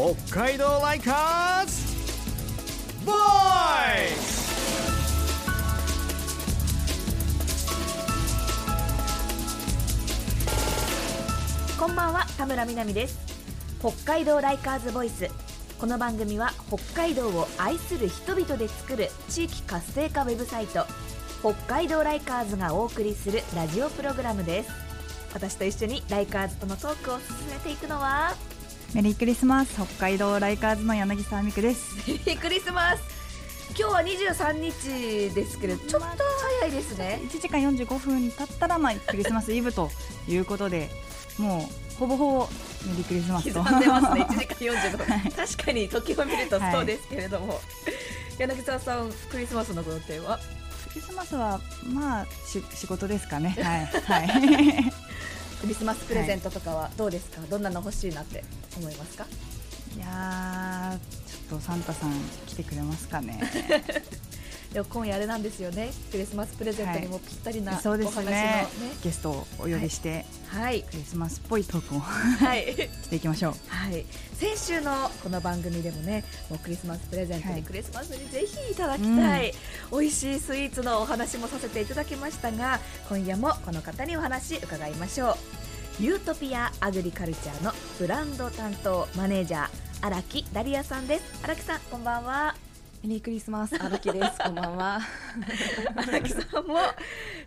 北海道ライカーズ!ボーイこんばんは田村みな実です。北海道ライカーズボイス。この番組は北海道を愛する人々で作る地域活性化ウェブサイト北海道ライカーズがお送りするラジオプログラムです。私と一緒にライカーズとのトークを進めていくのはメリークリスマス北海道ライカーズの柳沢美久です。メリークリスマス今日は23日ですけれどちょっと早いですね。1時間45分経ったらまあクリスマスイブということでもうほぼほぼメリークリスマスと。刻んでますね。1時間45分、確かに時を見るとそうですけれども、柳沢さんクリスマスのご予定は？クリスマスはまあし仕事ですかね。はい。はい クリスマスプレゼントとかはどうですか、どんなの欲しいなって思いますか？いやーちょっとサンタさん来てくれますかね でも今夜あれなんですよね。クリスマスプレゼントにもぴったりな、そうですお話のね。ねゲストをお呼びして、はい。クリスマスっぽいトークをはい。していきましょう。はい、先週のこの番組でもねもうクリスマスプレゼントにはい。クリスマスにぜひいただきたい、美味しいスイーツのお話もさせていただきましたが今夜もこの方にお話伺いましょう。ユートピアアグリカルチャーのブランド担当マネージャー荒木ダリアさんです。荒木さんこんばんはメリークリスマス荒木です。こんばんは。荒木さんも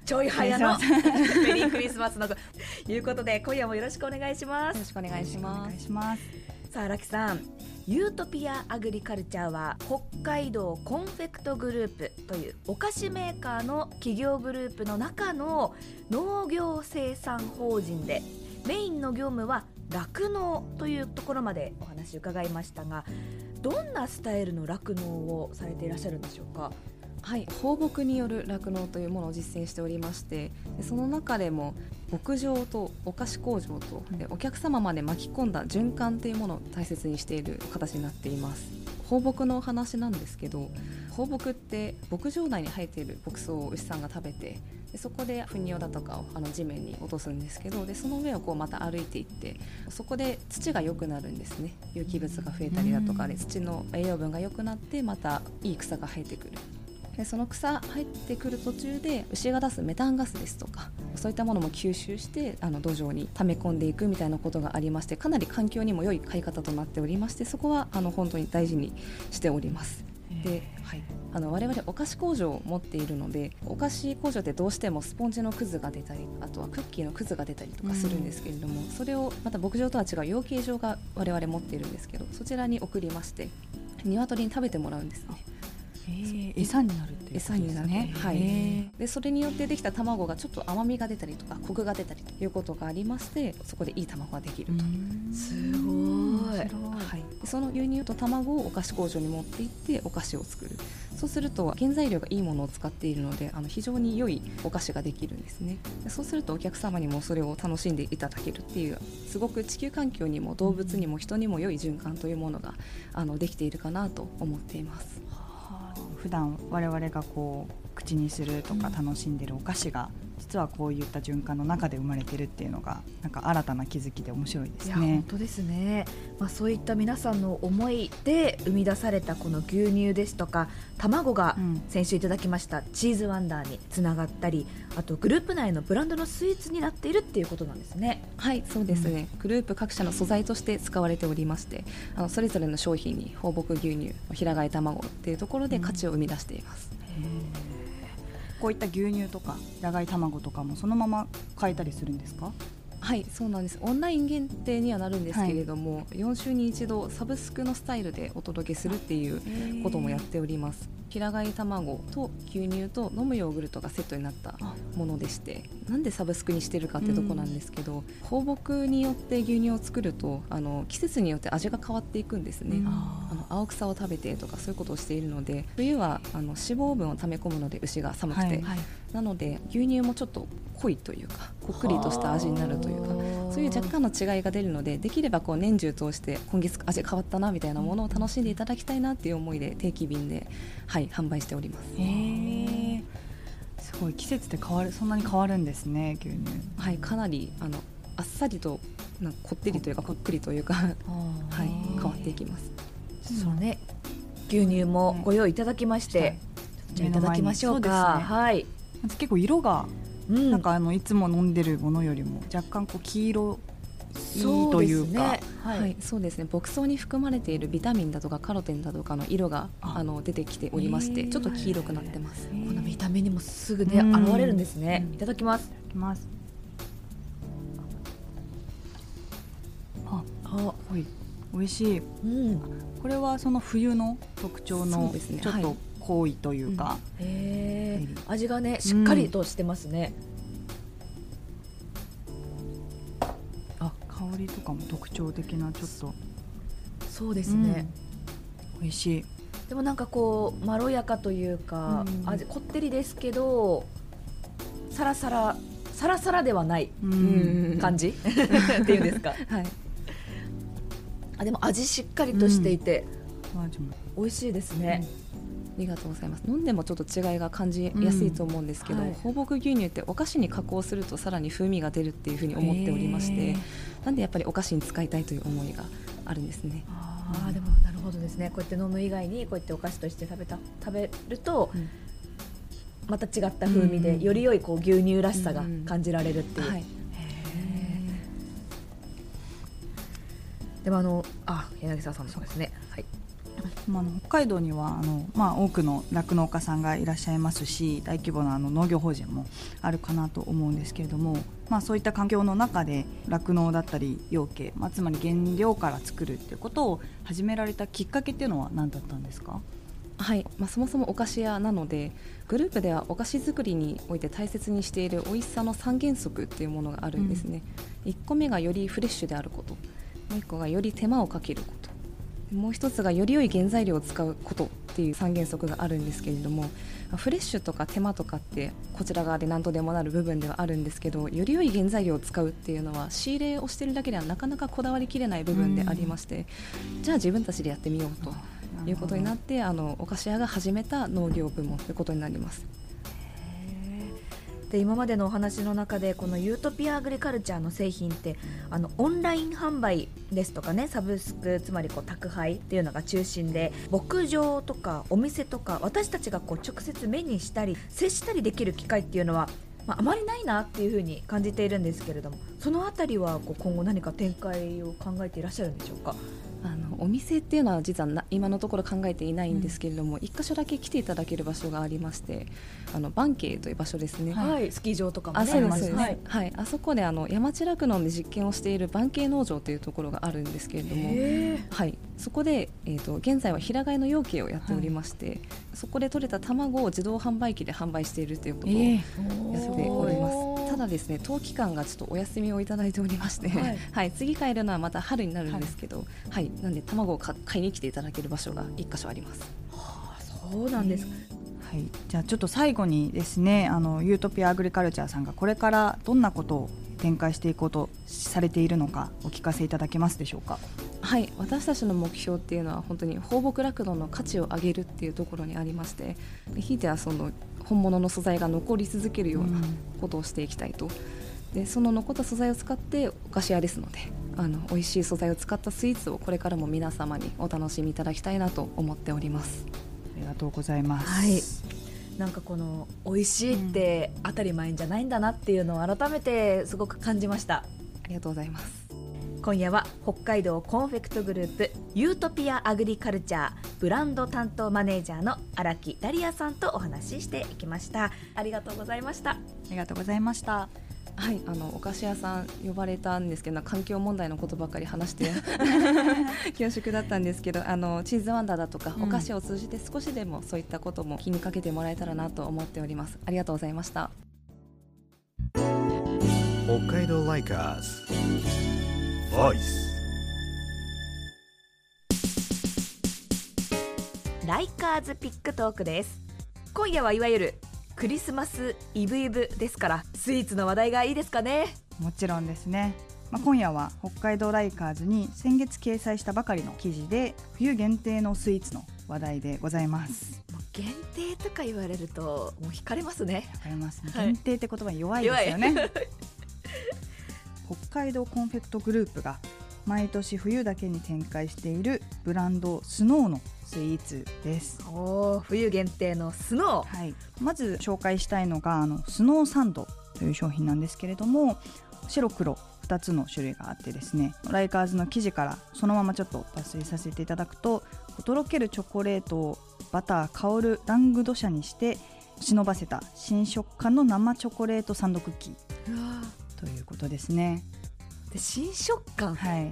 ちょい早のメリークリスマスのということで今夜もよろしくお願いしますよろしくお願いしお願います。しますさあ荒木さんユートピアアグリカルチャーは北海道コンフェクトグループというお菓子メーカーの企業グループの中の農業生産法人でメインの業務は酪農というところまでお話伺いましたがどんなスタイルの酪農をされていらっしゃるんでしょうか？はい、放牧による酪農というものを実践しておりまして、でその中でも牧場とお菓子工場とでお客様まで巻き込んだ循環というものを大切にしている形になっています。放牧のお話なんですけど、放牧って牧場内に生えている牧草を牛さんが食べて。でそこで糞尿だとかをあの地面に落とすんですけどでその上をこうまた歩いていってそこで土が良くなるんですね。有機物が増えたりだとかで土の栄養分が良くなってまたいい草が生えてくる。でその草入ってくる途中で牛が出すメタンガスですとかそういったものも吸収してあの土壌に溜め込んでいくみたいなことがありましてかなり環境にも良い飼い方となっておりましてそこはあの本当に大事にしております。で、はい、あの我々お菓子工場を持っているのでお菓子工場ってどうしてもスポンジのくずが出たりあとはクッキーのくずが出たりとかするんですけれども、それをまた牧場とは違う養鶏場が我々持っているんですけどそちらに送りまして鶏に食べてもらうんですね。えー餌になるっていうことです餌になるね。はい。えでそれによってできた卵がちょっと甘みが出たりとかコクが出たりということがありましてそこでいい卵ができると。ーすごい。はい、でその牛乳と卵をお菓子工場に持って行ってお菓子を作る。そうすると原材料がいいものを使っているのであの非常に良いお菓子ができるんですね。でそうするとお客様にもそれを楽しんでいただけるっていうすごく地球環境にも動物にも人にも良い循環というものがあのできているかなと思っています。はあ普段我々がこう口にするとか楽しんでるお菓子が、実はこういった循環の中で生まれてるっていうのがなんか新たな気づきで面白いでいやすね本。当ですね、まあ、そういった皆さんの思いで生み出されたこの牛乳ですとか卵がうん。先週いただきましたチーズワンダーにつながったりあとグループ内のブランドのスイーツになっているっていうことなんですね。はいそうです。ね、グループ各社の素材として使われておりましてあのそれぞれの商品に放牧牛乳平飼い卵っていうところで価値を生み出しています、こういった牛乳とか野外卵とかもそのまま買えたりするんですか？はいそうなんです。オンライン限定にはなるんですけれども、4週に一度サブスクのスタイルでお届けするっていうこともやっております。平飼い卵と牛乳と飲むヨーグルトがセットになったものでしてなんでサブスクにしてるかってとこなんですけど、放牧によって牛乳を作るとあの季節によって味が変わっていくんですね、ああの青草を食べてとかそういうことをしているので冬はあの脂肪分を溜め込むので牛が寒くて、はい。なので牛乳もちょっと濃いというかこっくりとした味になるというかそういう若干の違いが出るのでできればこう年中通して今月味変わったなみたいなものを楽しんでいただきたいなっていう思いで定期便で、はい、販売しております。すごい季節で変わるそんなに変わるんですね牛乳。はい、かなりあのあっさりとなんかこってりというかこっくりというか、はい、変わっていきます。そうね。牛乳もご用意いただきまして、じゃあいただきましょうか。ね。はい、まず結構色がうん。なんかあのいつも飲んでるものよりも若干こう黄色いいそうというかですね。はい、はい、そうですね。牧草に含まれているビタミンだとかカロテンだとかの色があ。あの出てきておりましてちょっと黄色くなってます。この見た目にもすぐねうん。現れるんですね、うん。いただきます。いきます。あ。あはい美味しい。うん。これはその冬の特徴そのちょっとはい。濃いというか、へえうん。味がねしっかりとしてますね、あ香りとかも特徴的なちょっと。そうですね、うん。美味しい。でもなんかこうまろやかというか、うん。味こってりですけどサラサラサラサラではないうん。感じ？っていうんですか？はい、あでも味しっかりとしていて、味も美味しいですね、ありがとうございます。飲んでもちょっと違いが感じやすいと思うんですけど、うん。はい。放牧牛乳ってお菓子に加工するとさらに風味が出るっていうふうに思っておりましてなんでやっぱりお菓子に使いたいという思いがあるんですね。あーでもなるほどですね。こうやって飲む以外にこうやってお菓子として食べた食べると、うん。また違った風味で、うん。より良いこう牛乳らしさが感じられるっていう、はい、でもあのあ柳沢さんもそうですね。はい。まああの北海道にはあの、まあ、多くの酪農家さんがいらっしゃいますし大規模なあの農業法人もあるかなと思うんですけれども、まあ、そういった環境の中で酪農だったり養鶏、まあ、つまり原料から作るっていうことを始められたきっかけっていうのは何だったんですか？はい。まあ、そもそもお菓子屋なのでグループではお菓子作りにおいて大切にしている美味しさの3原則っていうものがあるんですね、1個目がよりフレッシュであることもう1個がより手間をかけることもう1つがより良い原材料を使うことっていう3原則があるんですけれどもフレッシュとか手間とかってこちら側で何とでもなる部分ではあるんですけどより良い原材料を使うっていうのは仕入れをしてるだけではなかなかこだわりきれない部分でありまして、じゃあ自分たちでやってみようと。いうことになってあのお菓子屋が始めた農業部門ということになります。で今までのお話の中でこのユートピアアグリカルチャーの製品ってあのオンライン販売ですとかねサブスクつまりこう宅配っていうのが中心で牧場とかお店とか私たちがこう直接目にしたり接したりできる機会っていうのは、まあ、あまりないなっていうふうに感じているんですけれどもそのあたりはこう今後何か展開を考えていらっしゃるんでしょうか？お店っていうのは実はな今のところ考えていないんですけれども、一箇所だけ来ていただける場所がありましてあのバンケイという場所ですね。はい、スキー場とかもねあそうですありますね、はい。あそこであの山地酪農で実験をしている番系農場というところがあるんですけれども、はい、そこで、えー、と現在は平飼いの養鶏をやっておりまして、そこで取れた卵を自動販売機で販売しているということをやっております、ただですね冬期間がちょっとお休みをいただいておりまして、は はいい次帰るのはまた春になるんですけど、はい。なんで卵を買買いに来ていただける場所が一箇所あります。あそうなんですか。はい、じゃあちょっと最後にですねあのユートピアアグリカルチャーさんがこれからどんなことを展開していこうとされているのかお聞かせいただけますでしょうか。はい、私たちの目標っていうのは本当に放牧酪農の価値を上げるっていうところにありましてでひいてはその本物の素材が残り続けるようなことをしていきたいと、でその残った素材を使ってお菓子屋ですのであの美味しい素材を使ったスイーツをこれからも皆様にお楽しみいただきたいなと思っております。ありがとうございます。はいなんかこの美味しいって当たり前じゃないんだなっていうのを改めてすごく感じましたありがとうございます。今夜は北海道コンフェクトグループユートピアアグリカルチャーブランド担当マネージャーの荒木ダリアさんとお話ししていきました。ありがとうございました。ありがとうございました。はい、あのお菓子屋さん呼ばれたんですけど環境問題のことばっかり話して 恐縮だったんですけどあのチーズワンダーだとか、うん。お菓子を通じて少しでもそういったことも気にかけてもらえたらなと思っております。ありがとうございました。北海道ライカーズ Voice ライカーズピックトークです今夜はいわゆるクリスマスイブイブですからスイーツの話題がいいですかね？もちろんですね。まあ、今夜は北海道ライカーズに先月掲載したばかりの記事で冬限定のスイーツの話題でございます。限定とか言われるともう惹かれますねわかりますね。はい限定って言葉に弱いですよね。北海道コンフェクトグループが毎年冬だけに展開しているブランドスノーのスイーツです。おー冬限定のスノー。はい、まず紹介したいのがあのスノーサンドという商品なんですけれども白黒2つの種類があってですねライカーズの生地からそのままちょっと抜粋させていただくととろけるチョコレートをバター香るラングドシャにして忍ばせた新食感の生チョコレートサンドクッキー。うわということですね。ーで新食感、はい、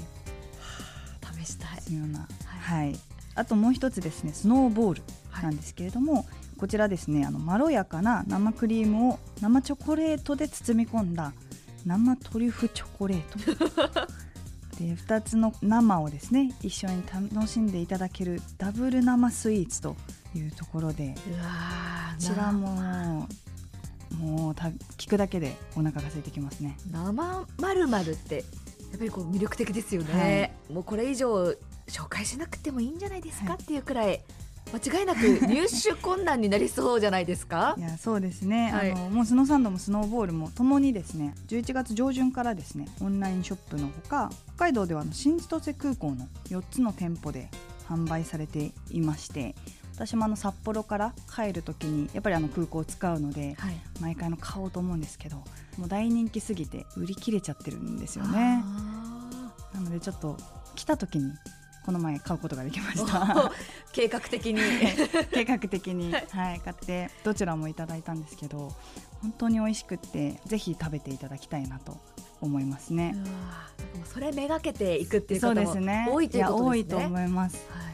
試したい。ような、ははい、あともう一つですねスノーボールはい。なんですけれども、こちらですねあのまろやかな生クリームを生チョコレートで包み込んだ生トリュフチョコレート。で2つの生をですね一緒に楽しんでいただけるダブル生スイーツというところでうわーこちらももうた聞くだけでお腹が空いてきますね。生まるまるってやっぱりこう魅力的ですよね、もうこれ以上紹介しなくてもいいんじゃないですか、はい。っていうくらい間違いなく入手困難になりそうじゃないですか？いやそうですね、はい。あのもうスノーサンドもスノーボールもともにですね11月上旬からですねオンラインショップのほか北海道では新千歳空港の4つの店舗で販売されていまして私もあの札幌から帰る時にやっぱりあの空港を使うのではい。毎回の買おうと思うんですけどもう大人気すぎて売り切れちゃってるんですよね。あなのでちょっと来た時にこの前買うことができましー。た計画的に。計画的に、はい、買ってどちらもいただいたんですけど本当に美味しくってぜひ食べていただきたいなと思いますね。それめがけていくっていう方も多いということですね。や多いと思います。はい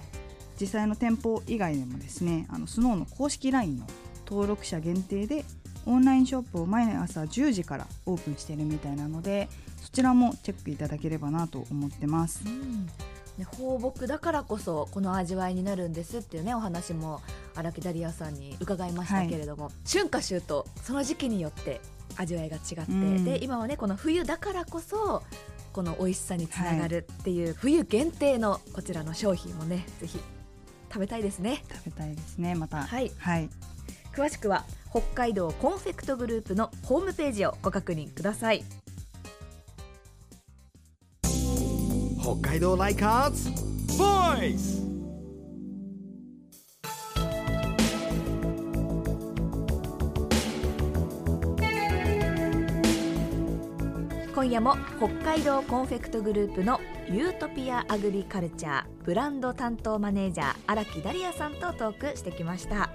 実際の店舗以外でもですねあのスノーの公式 LINE の登録者限定でオンラインショップを毎朝10時からオープンしているみたいなのでそちらもチェックいただければなと思ってます。うん。ね、放牧だからこそこの味わいになるんですっていうねお話も荒木ダリアさんに伺いましたけれども、春夏秋冬その時期によって味わいが違って、うん。で今はねこの冬だからこそこの美味しさにつながるっていう、冬限定のこちらの商品もねぜひ食べたいですね。食べたいですねまた。はい。はい、詳しくは北海道コンフェクトグループのホームページをご確認ください。北海道ライカーズ Voice 今夜も北海道コンフェクトグループのユートピアアグリカルチャーブランド担当マネージャー荒木ダリアさんとトークしてきました。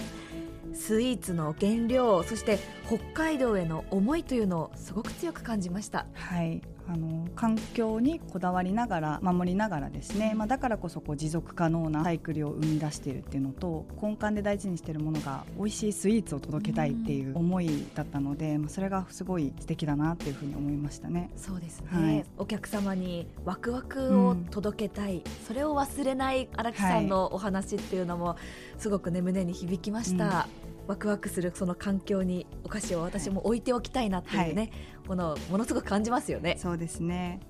スイーツの原料そして北海道への思いというのをすごく強く感じました。はい、あの環境にこだわりながら守りながらですね、まあ、だからこそこう持続可能なサイクルを生み出しているっていうのと根幹で大事にしているものが美味しいスイーツを届けたいっていう思いだったので、まあ、それがすごい素敵だなっていうふうに思いましたね。そうですね、はい。お客様にワクワクを届けたい、それを忘れない荒木さんのお話っていうのもすごくね胸に響きました、ワクワクするその環境にお菓子を私も置いておきたいなっていうね、ものをものすごく感じますよね。そうですね。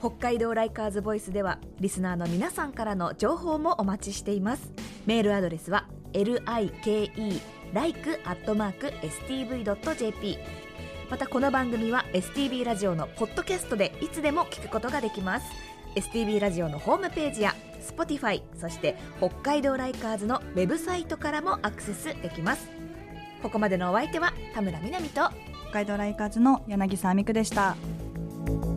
北海道ライカーズボイスではリスナーの皆さんからの情報もお待ちしています。メールアドレスは like like.stv.jp またこの番組は STB ラジオのポッドキャストでいつでも聞くことができます。STB ラジオのホームページや Spotify そして北海道ライカーズのウェブサイトからもアクセスできます。ここまでのお相手は田村みなみと北海道ライカーズの柳沢美久でした。「